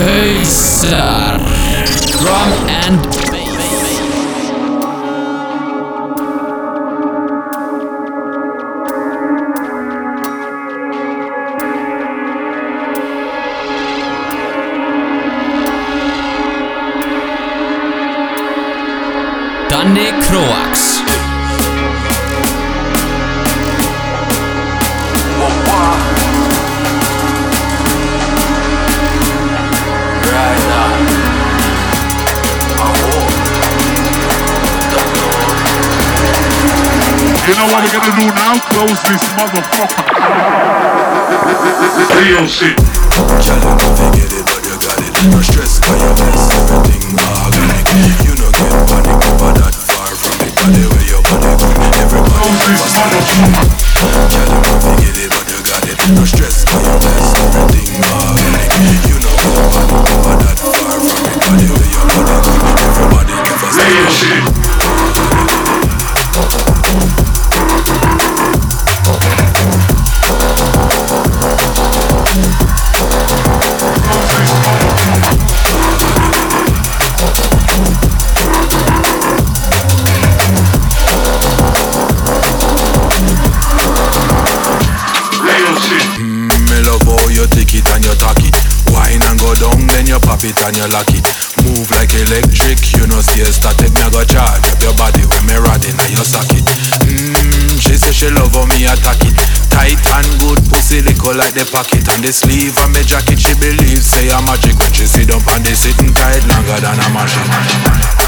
Pacer. Drum and do now? Close this motherfucker. Real shit. Girl, you know fi get it, but you got it. No stress, cause you bless everything organic. You know get panic, never that far from it. But the way your body go, everybody Close this fast on it. motherfucker. Girl, and you lock it. Move like electric, you know see a static. Me I go charge up your body when me riding and you suck it. Mmm, she say she love how me attack it. Tight and good, pussy little like the pocket and the sleeve and me jacket. She believes say I'm magic when she sit up and they sitting tight longer than a machine.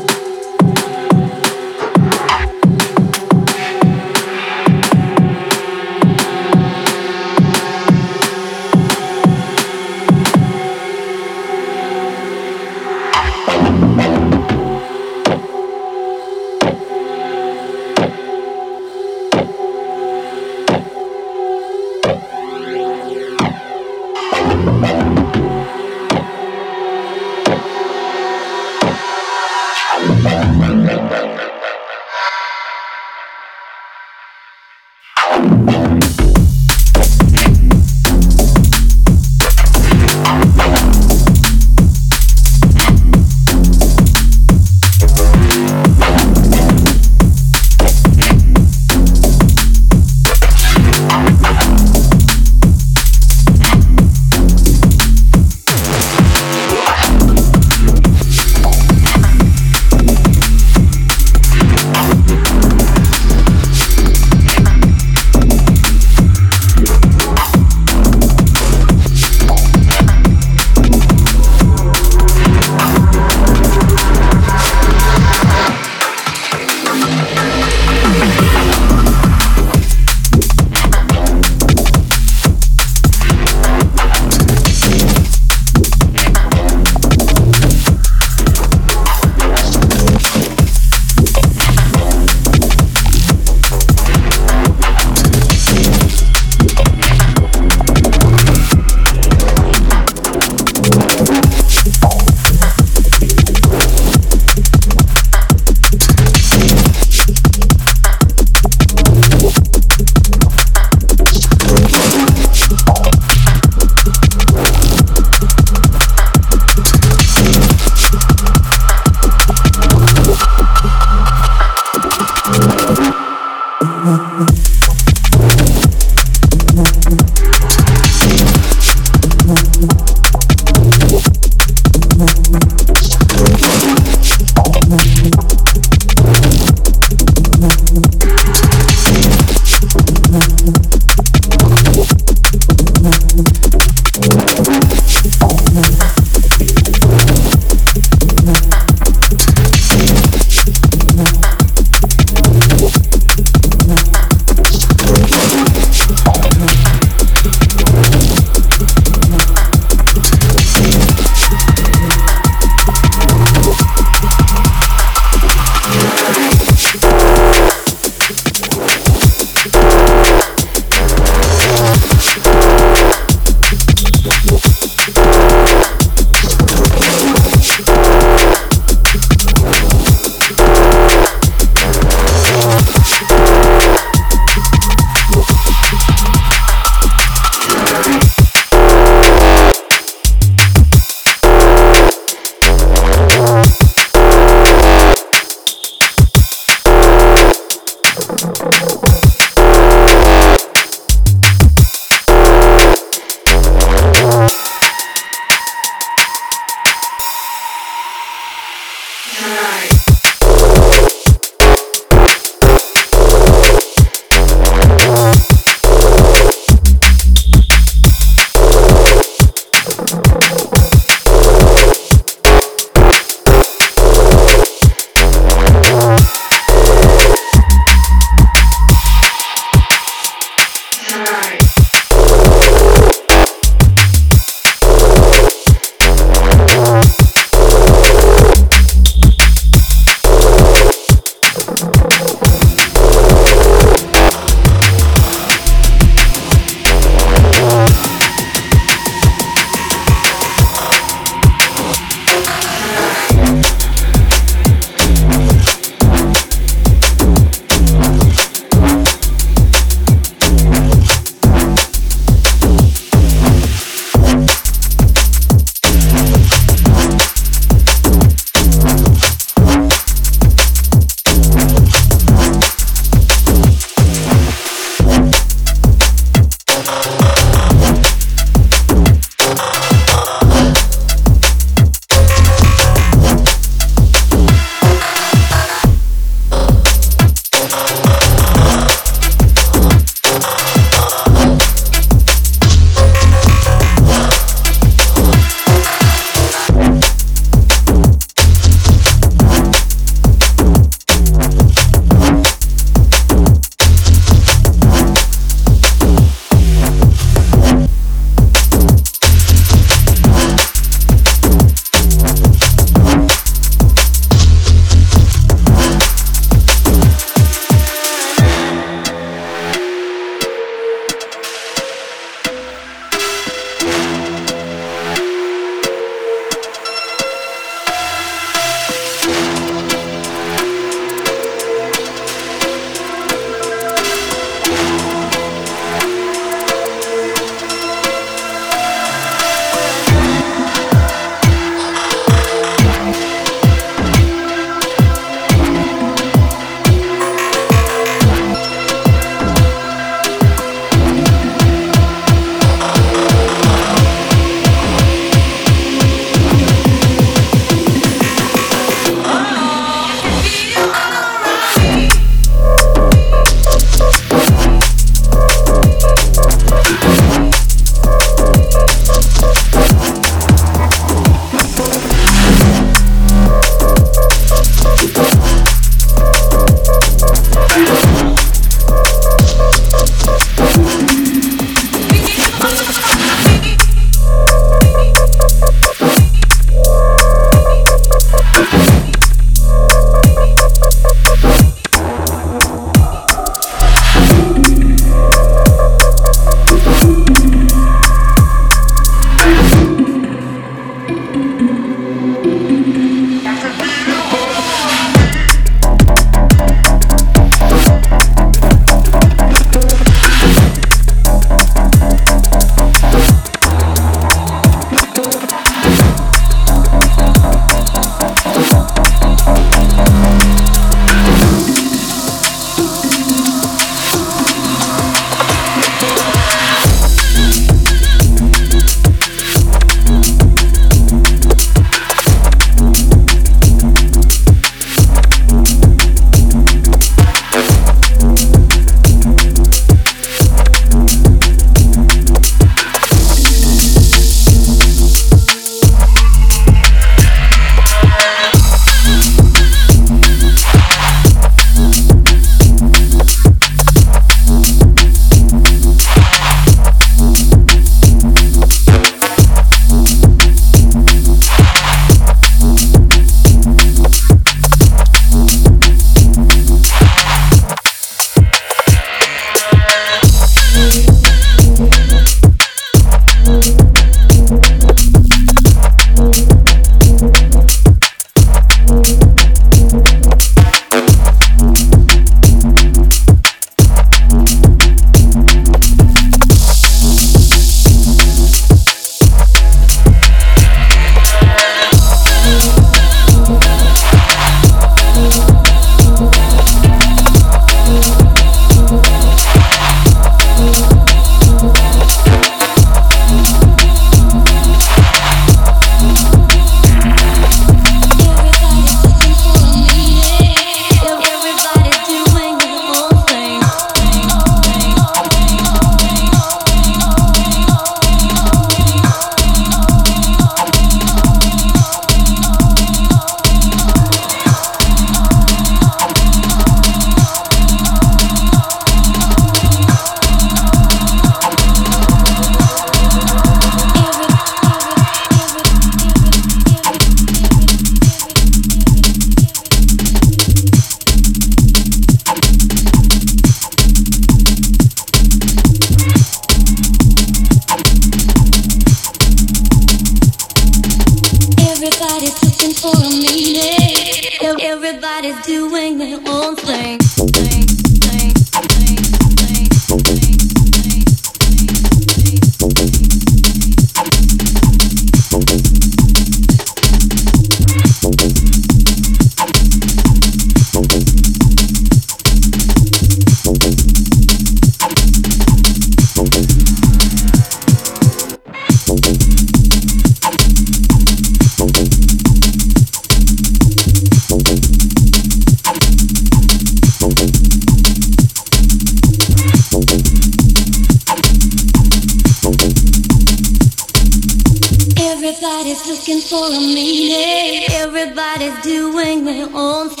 for a meaning. Everybody's doing their own thing.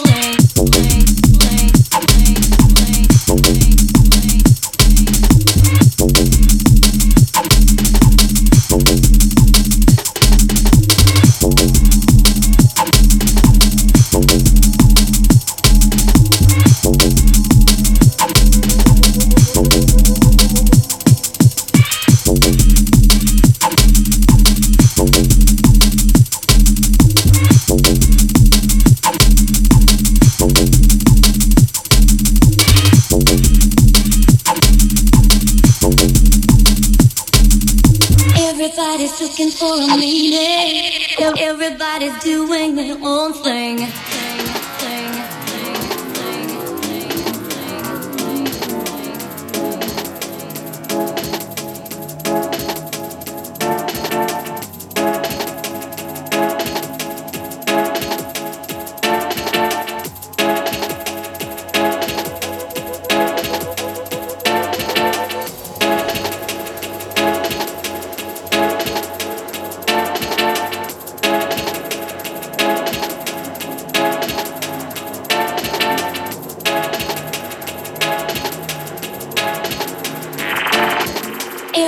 Oh.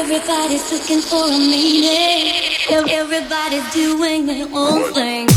Everybody's looking for a meaning. Everybody's doing their own thing.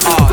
the R.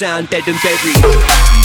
sound dead and buried.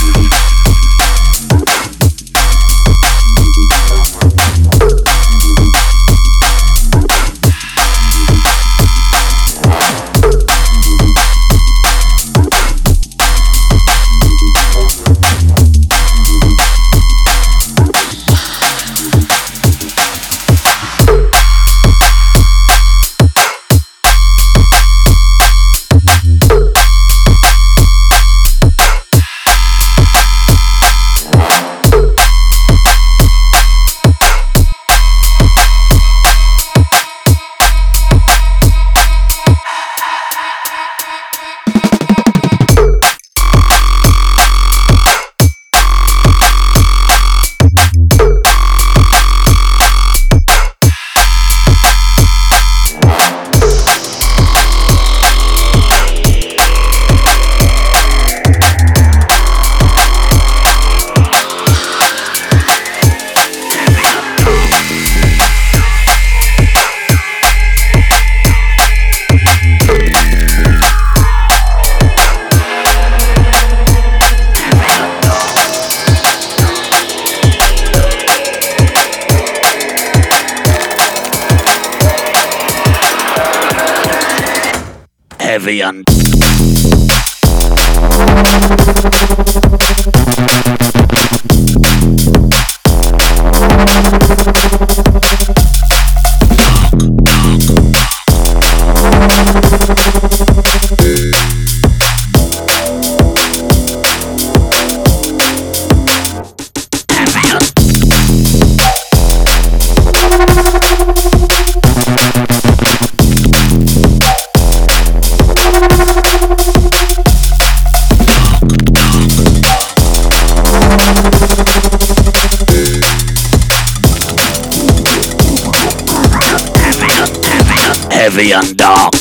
Oblivion. And dark.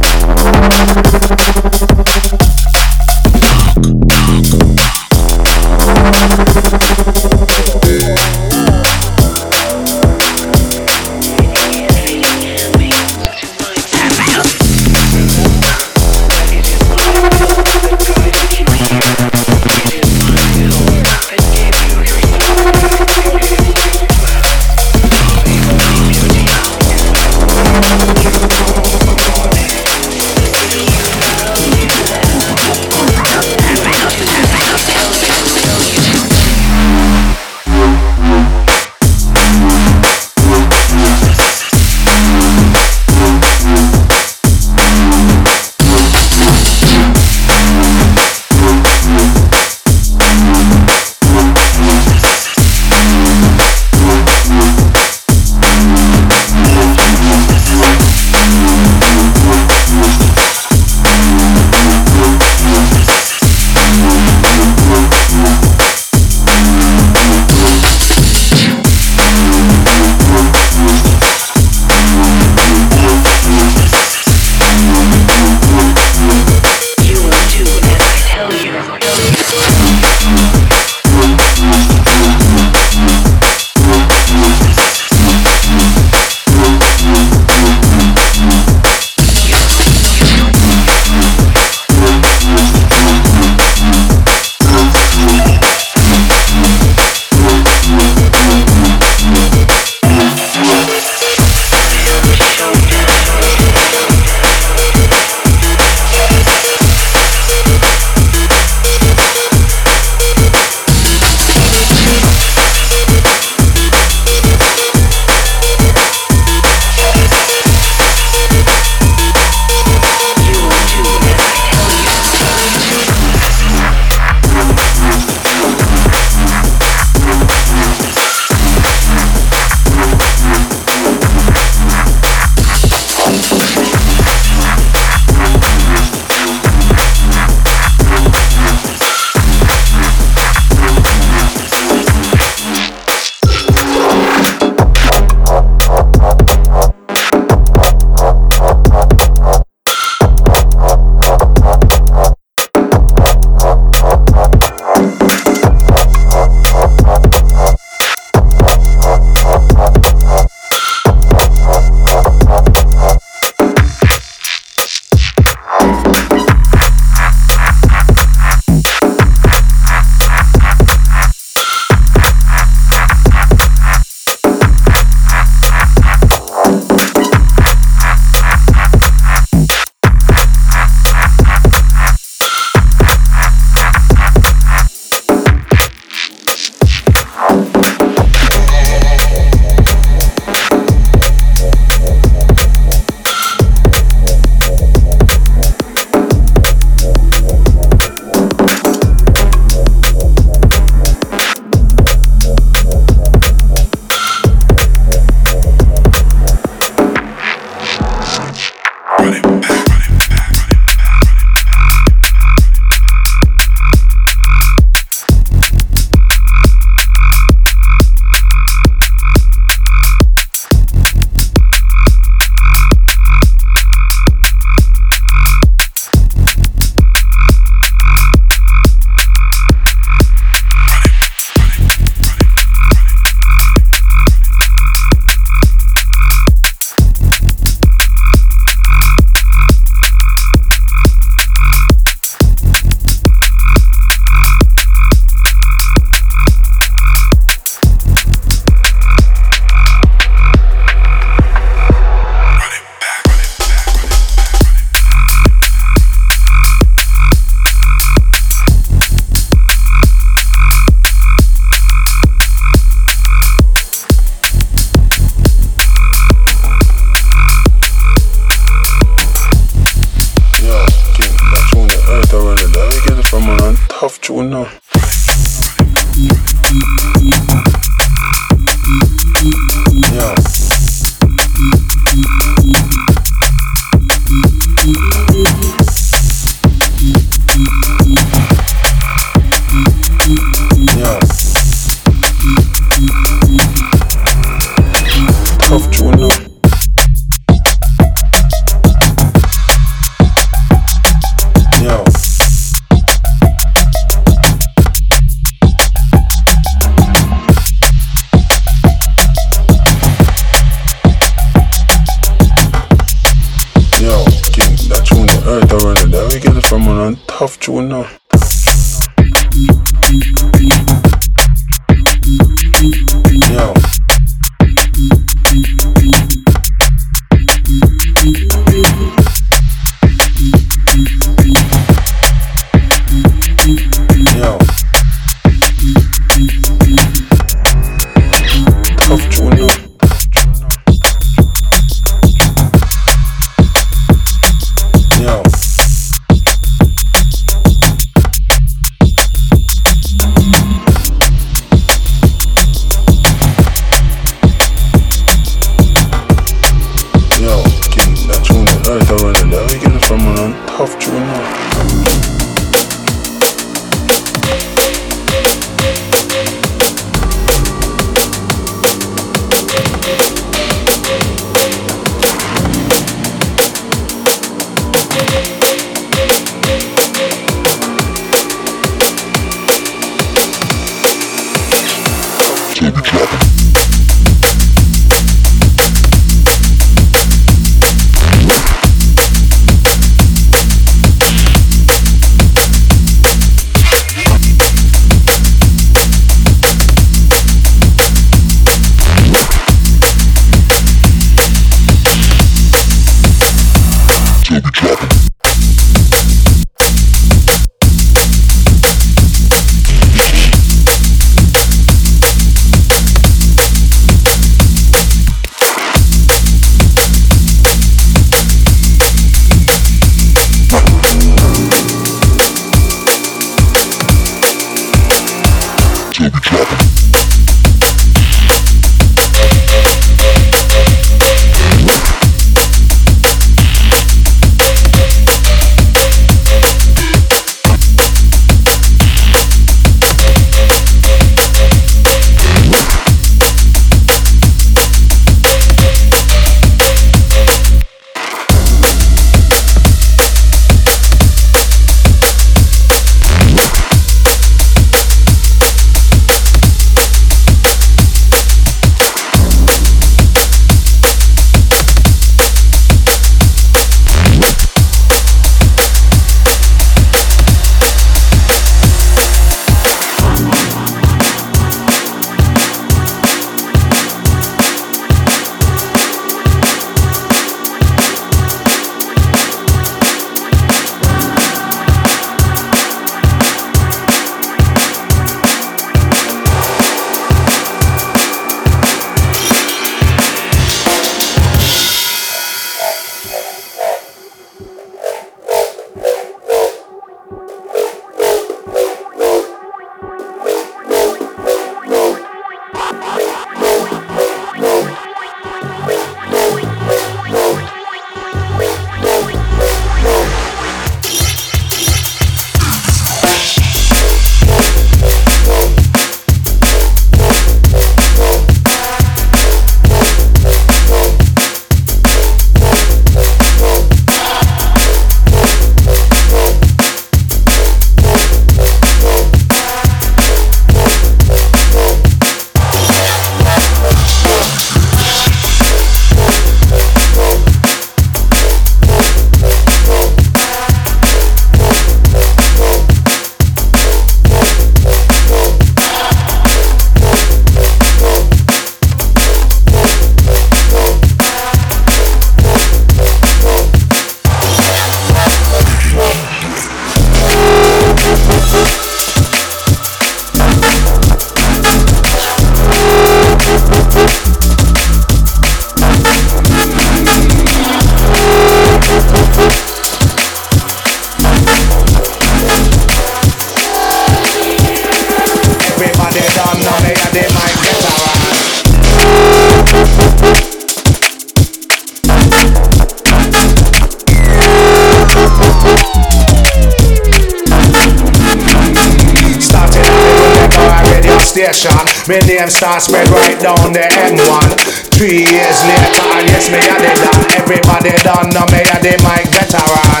Station. My name starts spread right down the M1. Three years later, and yes, me and the done. Everybody done now, me and the mic veteran.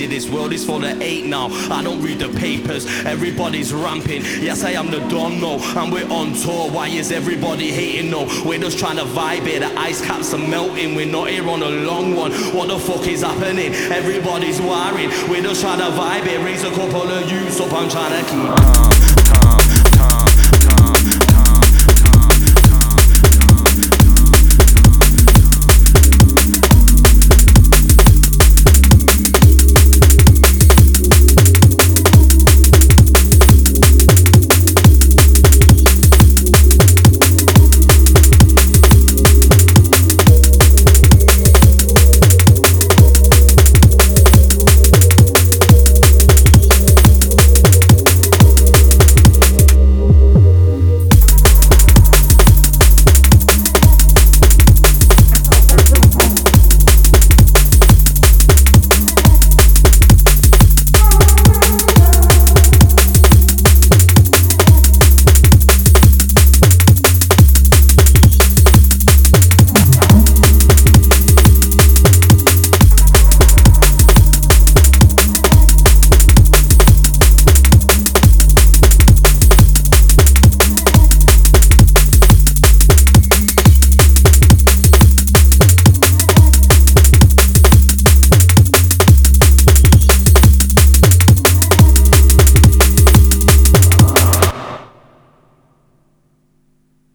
Energy? This world is full of hate now. I don't read the papers, everybody's ramping. Yes, I am the Don, no, and we're on tour. Why is everybody hating? No, we're just trying to vibe it. The ice caps are melting, we're not here on a long one. What the fuck is happening? Everybody's worried. We're just trying to vibe it. Raise a couple of youths up, I'm trying to keep. calm.